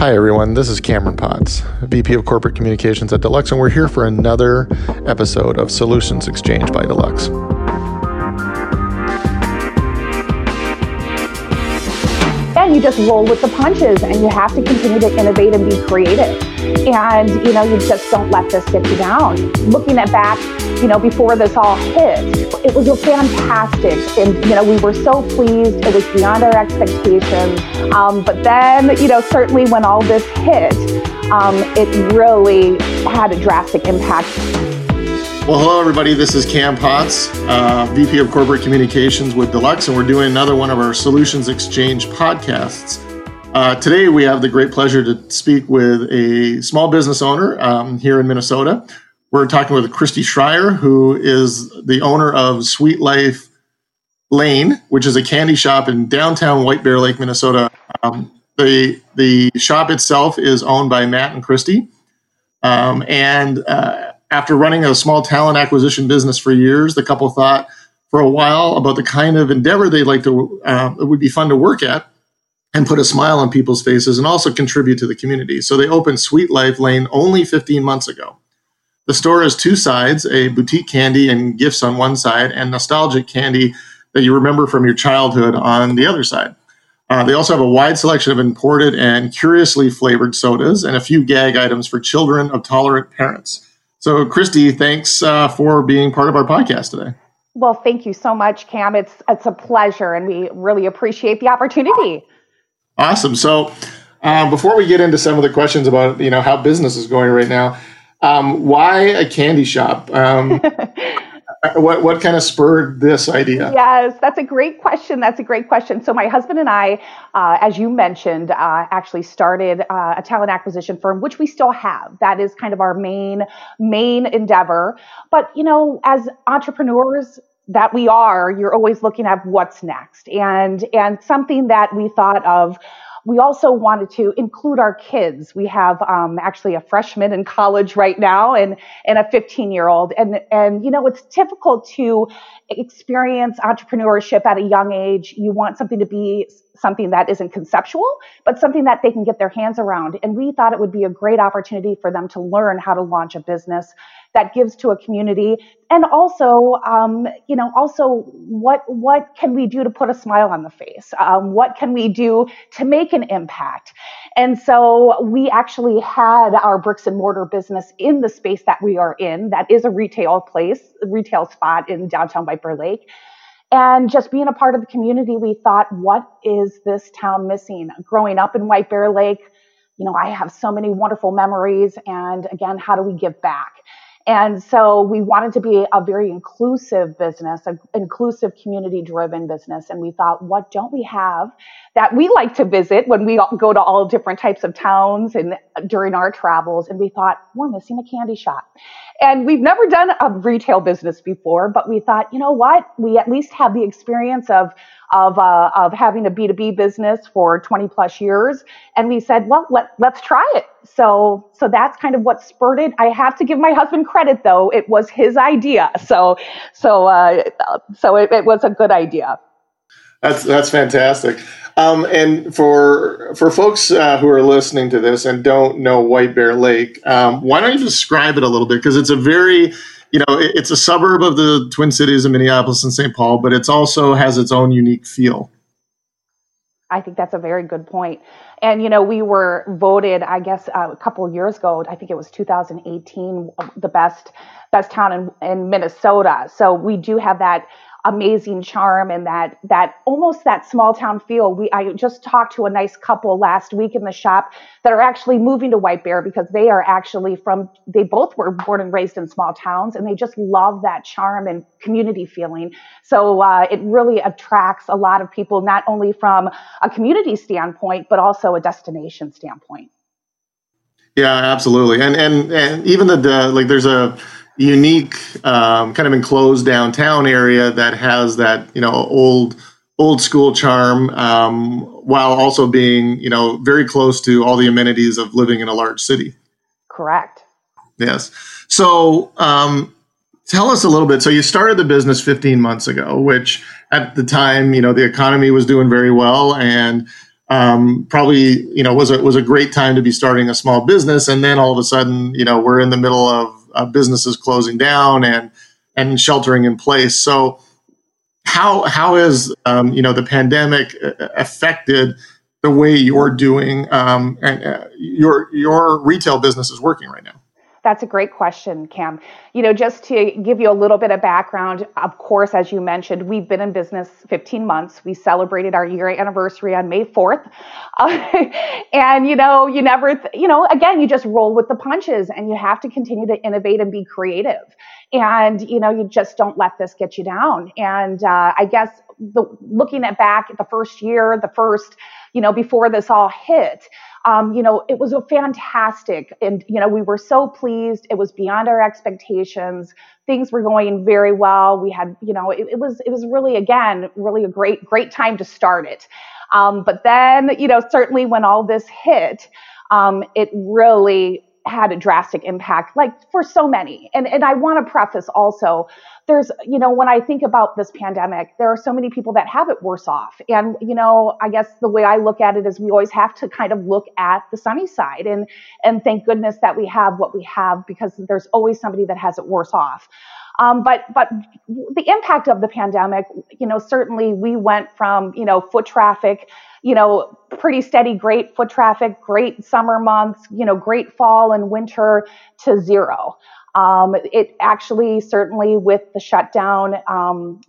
Hi, everyone. This is Cameron Potts, VP of Corporate Communications at Deluxe, and we're here for another episode of Solutions Exchange by Deluxe. Just roll with the punches and you have to continue to innovate and be creative. And, you know, you just don't let this get you down. Looking at back, you know, before this all hit, it was fantastic. And, you know, we were so pleased. It was beyond our expectations. Um, but then, you know, certainly when all this hit, um, it really had a drastic impact. Well, hello, everybody. This is Cam Potts, uh, VP of Corporate Communications with Deluxe, and we're doing another one of our Solutions Exchange podcasts. Uh, today, we have the great pleasure to speak with a small business owner um, here in Minnesota. We're talking with Christy Schreier, who is the owner of Sweet Life Lane, which is a candy shop in downtown White Bear Lake, Minnesota. Um, the the shop itself is owned by Matt and Christy, um, and uh, after running a small talent acquisition business for years, the couple thought for a while about the kind of endeavor they'd like to. Uh, it would be fun to work at and put a smile on people's faces and also contribute to the community. So they opened Sweet Life Lane only 15 months ago. The store has two sides a boutique candy and gifts on one side, and nostalgic candy that you remember from your childhood on the other side. Uh, they also have a wide selection of imported and curiously flavored sodas and a few gag items for children of tolerant parents. So, Christy, thanks uh, for being part of our podcast today. Well, thank you so much, Cam. It's it's a pleasure, and we really appreciate the opportunity. Awesome. So, um, before we get into some of the questions about you know how business is going right now, um, why a candy shop? Um, what what kind of spurred this idea? Yes, that's a great question. That's a great question. So my husband and I, uh, as you mentioned, uh, actually started uh, a talent acquisition firm, which we still have. That is kind of our main main endeavor. But you know, as entrepreneurs, that we are, you're always looking at what's next. And and something that we thought of we also wanted to include our kids. We have um, actually a freshman in college right now and, and a 15 year old. And, and, you know, it's difficult to experience entrepreneurship at a young age. You want something to be something that isn't conceptual, but something that they can get their hands around. And we thought it would be a great opportunity for them to learn how to launch a business that gives to a community. And also um, you know also what what can we do to put a smile on the face? Um, what can we do to make an impact? And so we actually had our bricks and mortar business in the space that we are in. That is a retail place retail spot in downtown bear lake and just being a part of the community we thought what is this town missing? Growing up in white bear lake you know i have so many wonderful memories. And again how do we give back and so we wanted to be a very inclusive business, an inclusive community driven business. And we thought, what don't we have that we like to visit when we go to all different types of towns and during our travels? And we thought, we're missing a candy shop. And we've never done a retail business before, but we thought, you know what? We at least have the experience of of, uh, of having a B2B business for 20 plus years. And we said, well, let, let's try it. So, so that's kind of what spurred it. I have to give my husband credit though. It was his idea. So, so, uh, so it, it was a good idea. That's, that's fantastic. Um, and for for folks uh, who are listening to this and don't know White Bear Lake, um, why don't you describe it a little bit? Because it's a very you know, it's a suburb of the Twin Cities of Minneapolis and St. Paul, but it's also has its own unique feel. I think that's a very good point. And, you know, we were voted, I guess, uh, a couple years ago, I think it was 2018, the best, best town in, in Minnesota. So we do have that amazing charm and that that almost that small town feel. We I just talked to a nice couple last week in the shop that are actually moving to White Bear because they are actually from they both were born and raised in small towns and they just love that charm and community feeling. So uh, it really attracts a lot of people not only from a community standpoint but also a destination standpoint. Yeah, absolutely. And and and even the, the like there's a unique um, kind of enclosed downtown area that has that you know old old school charm um, while also being you know very close to all the amenities of living in a large city. Correct. Yes. So um, tell us a little bit. So you started the business 15 months ago which at the time you know the economy was doing very well and um, probably you know was a was a great time to be starting a small business, and then all of a sudden you know we're in the middle of uh, businesses closing down and and sheltering in place. So how how has um, you know the pandemic uh, affected the way you're doing um, and uh, your your retail business is working right now? That's a great question, Cam. You know, just to give you a little bit of background, of course, as you mentioned, we've been in business 15 months. We celebrated our year anniversary on May 4th. Uh, and, you know, you never, th- you know, again, you just roll with the punches and you have to continue to innovate and be creative. And, you know, you just don't let this get you down. And uh, I guess the, looking at back at the first year, the first, you know, before this all hit, um, you know, it was a fantastic, and you know, we were so pleased. It was beyond our expectations. Things were going very well. We had, you know, it, it was it was really again really a great great time to start it. Um, but then, you know, certainly when all this hit, um, it really had a drastic impact, like for so many. And and I want to preface also, there's you know when I think about this pandemic, there are so many people that have it worse off. And you know, I guess the way I look at it is we always have to kind of look at the sunny side and and thank goodness that we have what we have because there's always somebody that has it worse off. Um, but but the impact of the pandemic, you know, certainly we went from you know foot traffic you know, pretty steady, great foot traffic, great summer months, you know, great fall and winter to zero. Um, it actually, certainly with the shutdown, um,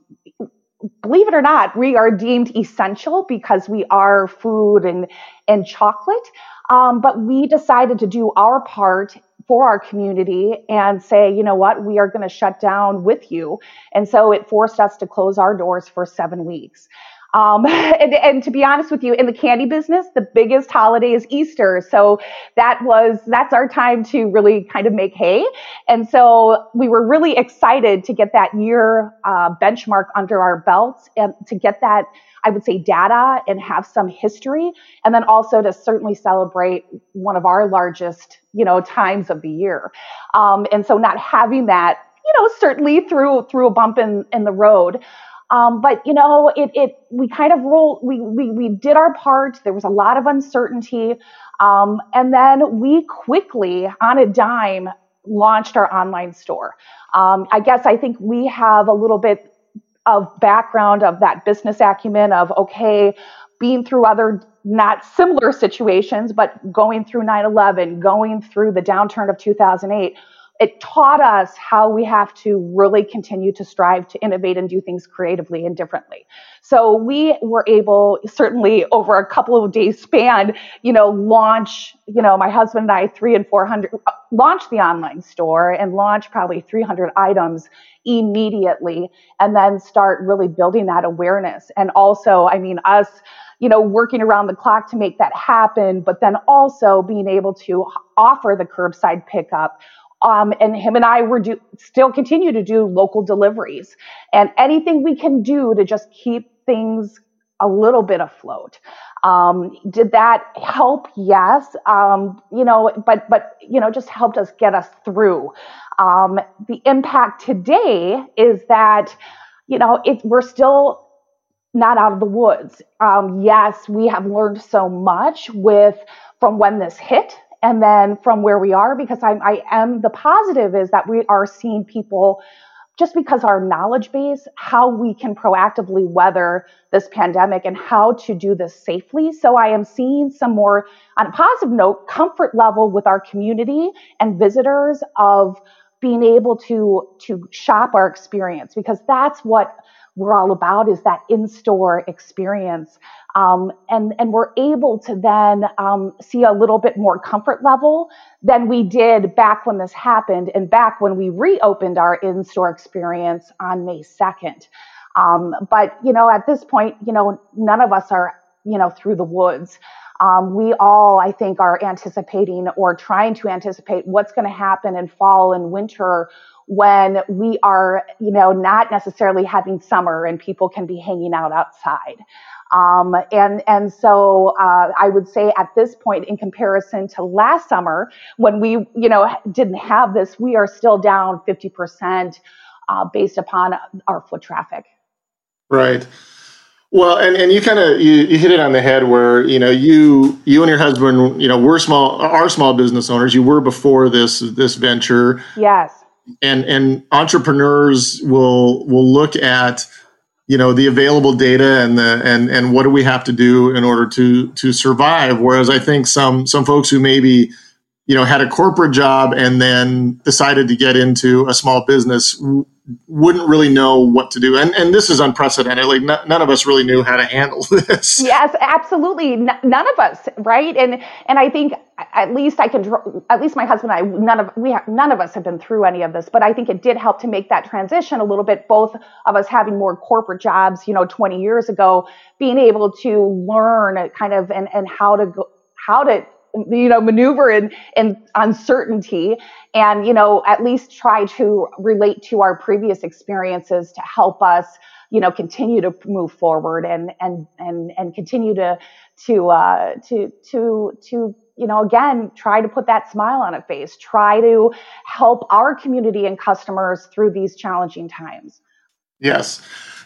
believe it or not, we are deemed essential because we are food and, and chocolate. Um, but we decided to do our part for our community and say, you know what, we are going to shut down with you. And so it forced us to close our doors for seven weeks. Um, and, and, to be honest with you, in the candy business, the biggest holiday is Easter. So that was, that's our time to really kind of make hay. And so we were really excited to get that year uh, benchmark under our belts and to get that, I would say, data and have some history. And then also to certainly celebrate one of our largest, you know, times of the year. Um, and so not having that, you know, certainly through, through a bump in, in the road. Um, but you know, it, it we kind of rolled. We, we we did our part. There was a lot of uncertainty, um, and then we quickly, on a dime, launched our online store. Um, I guess I think we have a little bit of background of that business acumen of okay, being through other not similar situations, but going through 9/11, going through the downturn of 2008 it taught us how we have to really continue to strive to innovate and do things creatively and differently. So we were able, certainly over a couple of days span, you know, launch, you know, my husband and I, three and 400, uh, launch the online store and launch probably 300 items immediately and then start really building that awareness. And also, I mean, us, you know, working around the clock to make that happen, but then also being able to offer the curbside pickup um, and him and I were do, still continue to do local deliveries and anything we can do to just keep things a little bit afloat. Um, did that help? Yes. Um, you know, but but you know, just helped us get us through. Um, the impact today is that you know it, we're still not out of the woods. Um, yes, we have learned so much with from when this hit and then from where we are because I'm, I am the positive is that we are seeing people just because our knowledge base, how we can proactively weather this pandemic and how to do this safely. So I am seeing some more, on a positive note, comfort level with our community and visitors of being able to to shop our experience because that's what we're all about is that in-store experience um, and and we're able to then um, see a little bit more comfort level than we did back when this happened and back when we reopened our in-store experience on May 2nd. Um, but you know, at this point, you know, none of us are you know through the woods. Um, we all, I think, are anticipating or trying to anticipate what's going to happen in fall and winter when we are, you know, not necessarily having summer and people can be hanging out outside. Um, and and so uh, I would say at this point, in comparison to last summer, when we you know didn't have this, we are still down 50 percent uh, based upon our foot traffic. Right. Well, and, and you kind of you, you hit it on the head where you know you you and your husband you know we're small are small business owners. You were before this this venture. Yes. And and entrepreneurs will will look at you know the available data and the and and what do we have to do in order to to survive. Whereas I think some some folks who maybe you know had a corporate job and then decided to get into a small business wouldn't really know what to do. And and this is unprecedented. Like n- none of us really knew how to handle this. Yes absolutely. N- none of us right? And and i think at least i can at least my husband and i none of we have none of us have been through any of this but i think it did help to make that transition a little bit both of us having more corporate jobs you know 20 years ago being able to learn kind of and and how to go how to you know maneuver in in uncertainty and you know at least try to relate to our previous experiences to help us you know continue to move forward and and and and continue to to uh to to to you know again try to put that smile on a face try to help our community and customers through these challenging times yes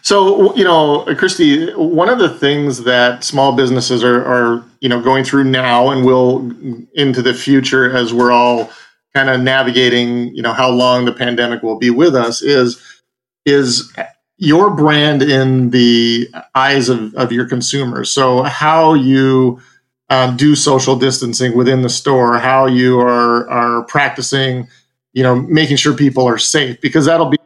so, you know, Christy, one of the things that small businesses are, are, you know, going through now and will into the future as we're all kind of navigating, you know, how long the pandemic will be with us is, is your brand in the eyes of, of your consumers. So how you um, do social distancing within the store, how you are, are practicing, you know, making sure people are safe, because that'll be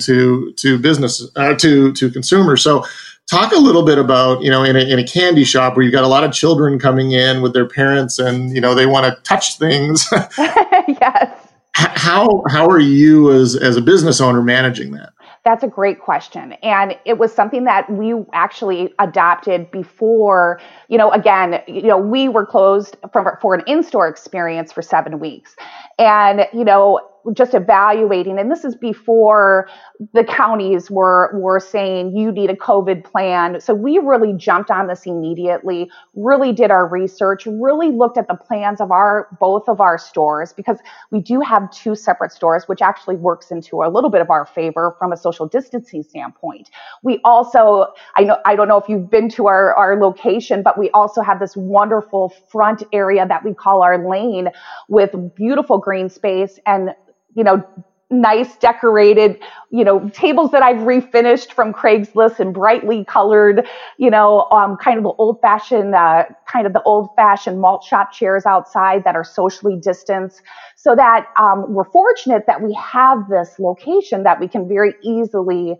to to business uh, to to consumers. So talk a little bit about you know in a, in a candy shop where you've got a lot of children coming in with their parents and you know they want to touch things yes how how are you as as a business owner managing that that's a great question. And it was something that we actually adopted before, you know, again, you know, we were closed for, for an in-store experience for seven weeks. And, you know, just evaluating, and this is before the counties were were saying you need a COVID plan. So we really jumped on this immediately, really did our research, really looked at the plans of our both of our stores because we do have two separate stores, which actually works into a little bit of our favor from a social distancing standpoint. We also, I know I don't know if you've been to our, our location, but we also have this wonderful front area that we call our lane with beautiful green space and you know, nice decorated, you know, tables that I've refinished from Craigslist and brightly colored, you know, um, kind of the old fashioned, uh, kind of the old fashioned malt shop chairs outside that are socially distanced so that um, we're fortunate that we have this location that we can very easily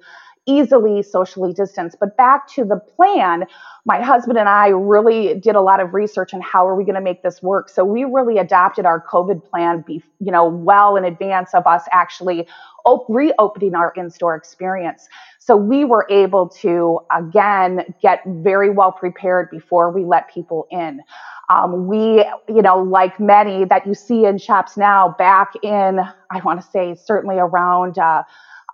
easily socially distanced. But back to the plan, my husband and I really did a lot of research on how are we going to make this work. So we really adapted our COVID plan, be, you know, well in advance of us actually op- reopening our in-store experience. So we were able to again get very well prepared before we let people in. Um, we, you know, like many that you see in shops now, back in I want to say certainly around. Uh,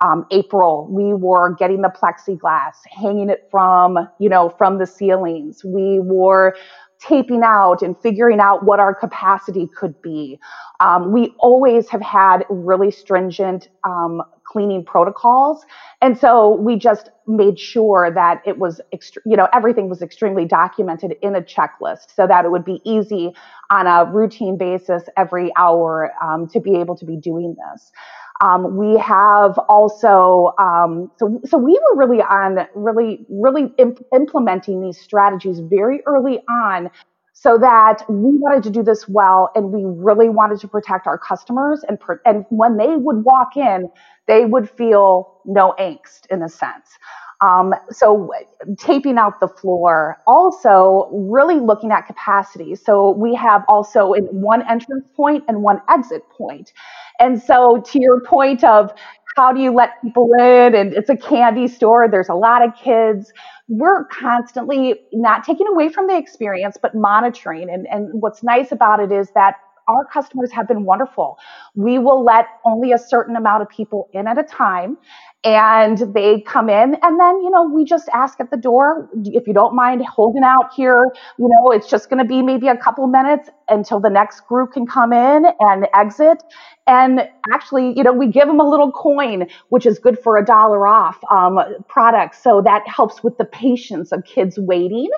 um, April, we were getting the plexiglass, hanging it from, you know, from the ceilings. We were taping out and figuring out what our capacity could be. Um, we always have had really stringent um, cleaning protocols. And so we just made sure that it was, ext- you know, everything was extremely documented in a checklist so that it would be easy on a routine basis every hour um, to be able to be doing this. Um, we have also, um, so, so we were really on, really, really imp- implementing these strategies very early on so that we wanted to do this well and we really wanted to protect our customers and, and when they would walk in, they would feel no angst in a sense. Um, so taping out the floor, also really looking at capacity. So we have also in one entrance point and one exit point. And so to your point of how do you let people in and it's a candy store, there's a lot of kids. We're constantly not taking away from the experience, but monitoring. And, and what's nice about it is that our customers have been wonderful. We will let only a certain amount of people in at a time and they come in and then you know we just ask at the door if you don't mind holding out here you know it's just going to be maybe a couple minutes until the next group can come in and exit. And actually you know we give them a little coin which is good for a dollar off um, products so that helps with the patience of kids waiting.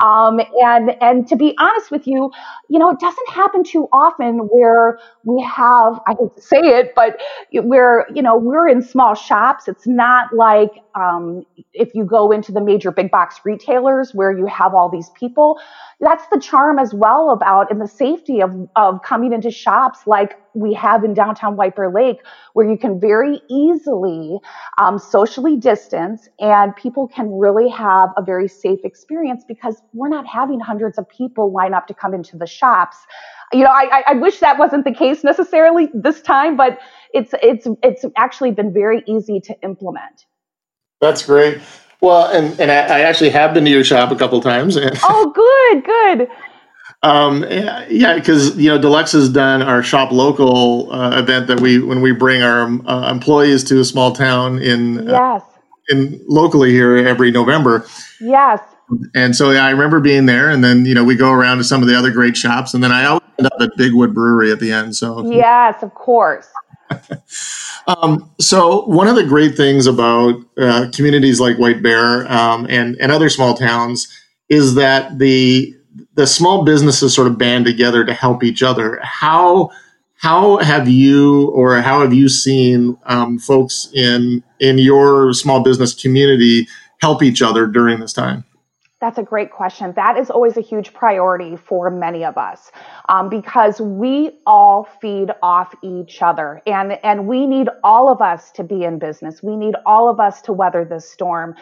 Um, and and to be honest with you you know it doesn't happen too often where we have i hate to say it but where you know we're in small shops it's not like um, if you go into the major big box retailers where you have all these people that's the charm as well about and the safety of, of coming into shops like we have in downtown White Bear Lake, where you can very easily um, socially distance and people can really have a very safe experience because we're not having hundreds of people line up to come into the shops. You know, I, I wish that wasn't the case necessarily this time, but it's it's it's actually been very easy to implement. That's great. Well, and, and I, actually have been to your shop a couple times. oh, good, good. Um, yeah, because you know, Deluxe has done our shop local uh, event that we when we bring our uh, employees to a small town in uh, yes uh, in locally here every November. Yes. And so yeah, I remember being there, and then you know we go around to some of the other great shops, and then I always end up at Bigwood Brewery at the end. So yes, of course. um, so one of the great things about uh, communities like White Bear um, and and other small towns is that the the small businesses sort of band together to help each other. How how have you or how have you seen um, folks in in your small business community help each other during this time? That's a great question. That is always a huge priority for many of us um, because we all feed off each other, and and we need all of us to be in business. We need all of us to weather this storm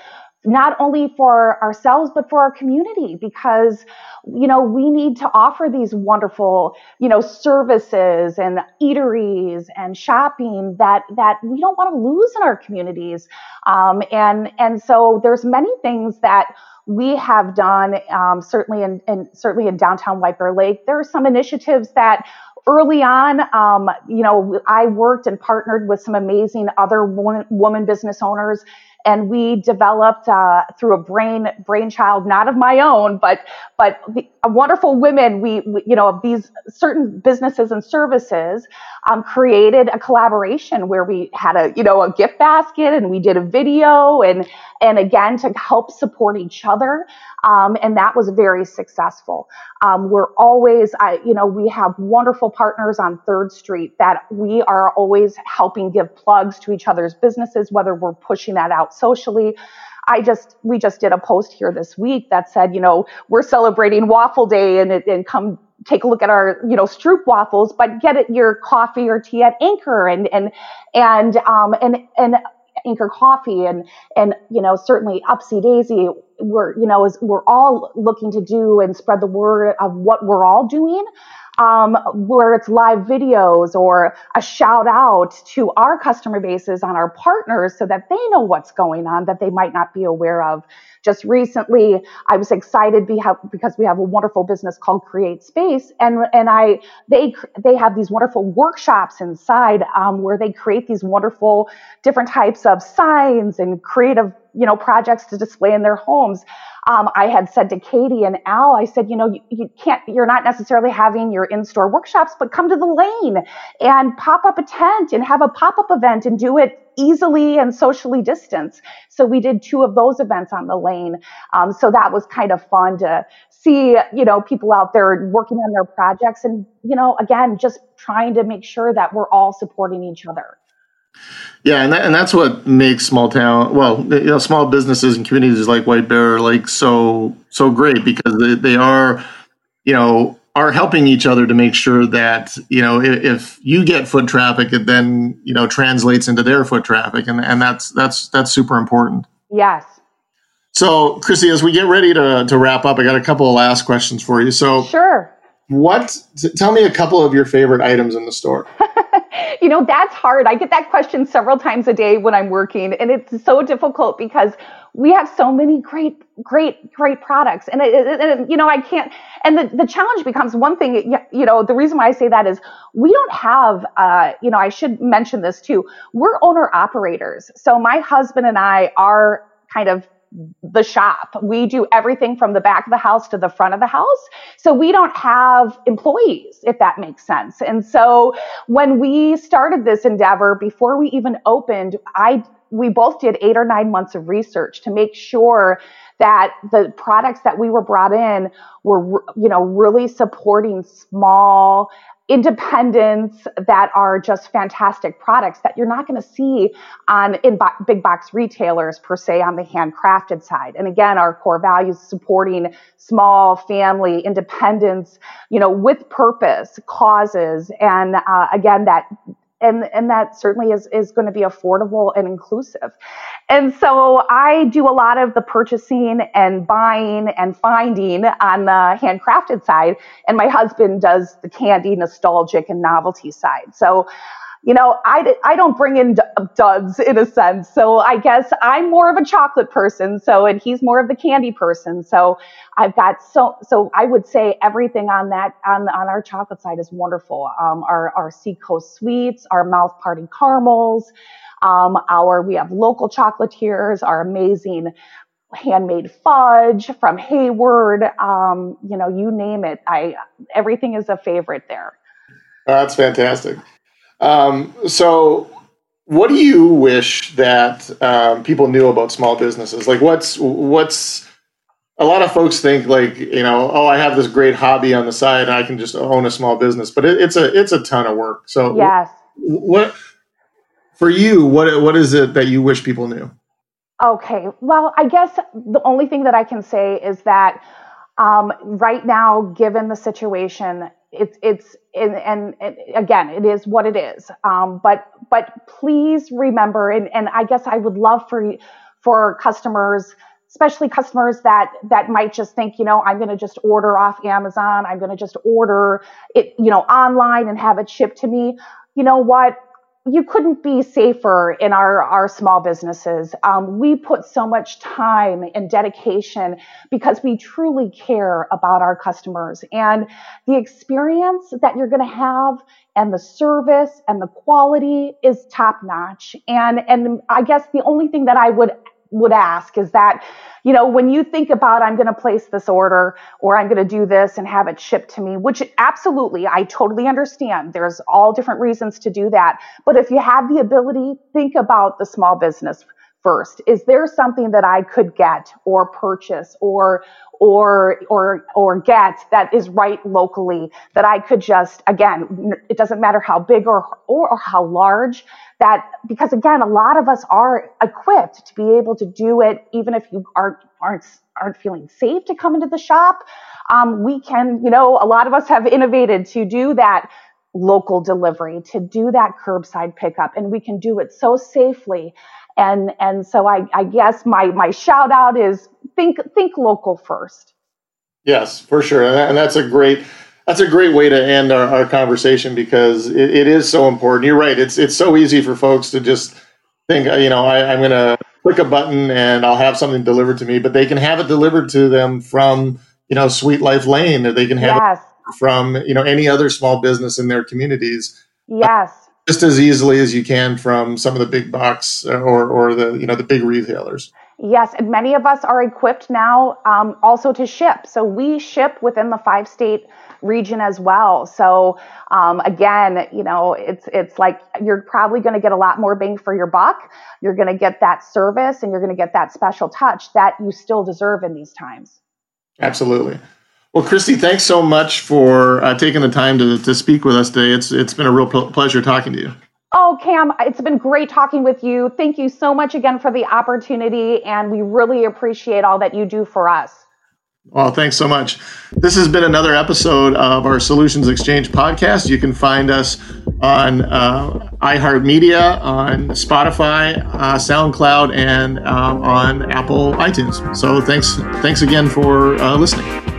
not only for ourselves but for our community because you know we need to offer these wonderful you know services and eateries and shopping that that we don't want to lose in our communities um, and and so there's many things that we have done um, certainly in, in, certainly in downtown White Bear Lake. There are some initiatives that early on, um, you know, I worked and partnered with some amazing other woman, woman business owners and we developed uh, through a brain brainchild, not of my own, but but the, wonderful women. We, we, you know of these certain businesses and services um, created a collaboration where we had a you know a gift basket and we did a video and and again to help support each other. Um, and that was very successful. Um, we're always, you know, we have wonderful partners on Third Street that we are always helping give plugs to each other's businesses, whether we're pushing that out socially. I just, we just did a post here this week that said, you know, we're celebrating Waffle Day and, and come take a look at our, you know, Stroop waffles, but get it your coffee or tea at Anchor and, and, and, um, and, and Anchor Coffee and and you know certainly Upsy Daisy we're you know is we're all looking to do and spread the word of what we're all doing um, where it's live videos or a shout out to our customer bases on our partners so that they know what's going on that they might not be aware of just recently i was excited because we have a wonderful business called create space and and i they they have these wonderful workshops inside um, where they create these wonderful different types of signs and creative you know projects to display in their homes. Um, I had said to Katie and Al, I said, you know, you, you can't, you're not necessarily having your in-store workshops, but come to the lane and pop up a tent and have a pop-up event and do it easily and socially distanced. So we did two of those events on the lane. Um, so that was kind of fun to see, you know, people out there working on their projects and, you know, again, just trying to make sure that we're all supporting each other. Yeah, and that, and that's what makes small town, well, you know, small businesses and communities like White Bear Lake so so great because they, they are, you know, are helping each other to make sure that you know if, if, you get foot traffic, it then you know translates into their foot traffic, and and that's that's that's super important. Yes. So, Chrissy, as we get ready to to wrap up, I got a couple of last questions for you. So, sure. What? Tell me a couple of your favorite items in the store. you know, that's hard. I get that question several times a day when I'm working, and it's so difficult because we have so many great, great, great products. And, you know, I can't, and the, the challenge becomes one thing, you know, the reason why I say that is we don't have, uh, you know, I should mention this too. We're owner operators. So my husband and I are kind of the shop. We do everything from the back of the house to the front of the house. So we don't have employees, if that makes sense. And so when we started this endeavor, before we even opened, I we both did eight or nine months of research to make sure that the products that we were brought in were, you know, really supporting small independents that are just fantastic products that you're not going to see on in bo- big box retailers per se on the handcrafted side. And again our core values supporting small family independence you know with purpose causes and uh, again that and and that certainly is is going to be affordable and inclusive. And so i do a lot of the purchasing and buying and finding on the handcrafted side and my husband does the candy nostalgic and novelty side. So you know, I, I don't bring in duds in a sense. So I guess I'm more of a chocolate person. So, and he's more of the candy person. So I've got so, so I would say everything on that, on, on our chocolate side is wonderful. Um, our, our Seacoast sweets, our mouth party caramels, um, our, we have local chocolatiers, our amazing handmade fudge from Hayward. Um, you know, you name it. I, everything is a favorite there. That's fantastic. Um, so, what do you wish that um, people knew about small businesses? Like, what's what's a lot of folks think like you know, oh, I have this great hobby on the side, and I can just own a small business, but it, it's a it's a ton of work. So, yes, what for you? What what is it that you wish people knew? Okay, well, I guess the only thing that I can say is that um, right now, given the situation, it's it's and, and, and, again it is what it is. Um, but but please remember and, and i guess i would love for for customers especially customers that that might just think you know i'm going to just order off amazon i'm going to just order it you know online and have it shipped to me. You know what you couldn't be safer in our, our small businesses. Um, we put so much time and dedication because we truly care about our customers and the experience that you're going to have and the service and the quality is top notch. And, and I guess the only thing that I would would ask is that, you know, when you think about I'm going to place this order or I'm going to do this and have it shipped to me, which absolutely I totally understand. There's all different reasons to do that. But if you have the ability, think about the small business first. Is there something that I could get or purchase or or or or get that is right locally that I could just again it doesn't matter how big or or, or how large that because again a lot of us are equipped to be able to do it even if you aren't aren't aren't feeling safe to come into the shop um, we can you know a lot of us have innovated to do that local delivery to do that curbside pickup and we can do it so safely and and so I, I guess my my shout out is think think local first yes for sure and that's a great that's a great way to end our, our conversation because it, it is so important. You're right. It's it's so easy for folks to just think, uh, you know, I, I'm going to click a button and I'll have something delivered to me, but they can have it delivered to them from, you know, Sweet Life Lane, or they can have yes. it from, you know, any other small business in their communities. Yes. Just as easily as you can from some of the big box uh, or, or the, you know, the big retailers. Yes, and many of us are equipped now um, also to ship. So we ship within the five state region as well. So um, again, you know, it's it's like you're probably going to get a lot more bang for your buck. You're going to get that service, and you're going to get that special touch that you still deserve in these times. Absolutely. Well, Christy, thanks so much for uh, taking the time to, to speak with us today. It's it's been a real pleasure talking to you. Oh, Cam, it's been great talking with you. Thank you so much again for the opportunity, and we really appreciate all that you do for us. Well, thanks so much. This has been another episode of our Solutions Exchange podcast. You can find us on uh, iHeartMedia, on Spotify, uh, SoundCloud, and um, on Apple iTunes. So thanks, thanks again for uh, listening.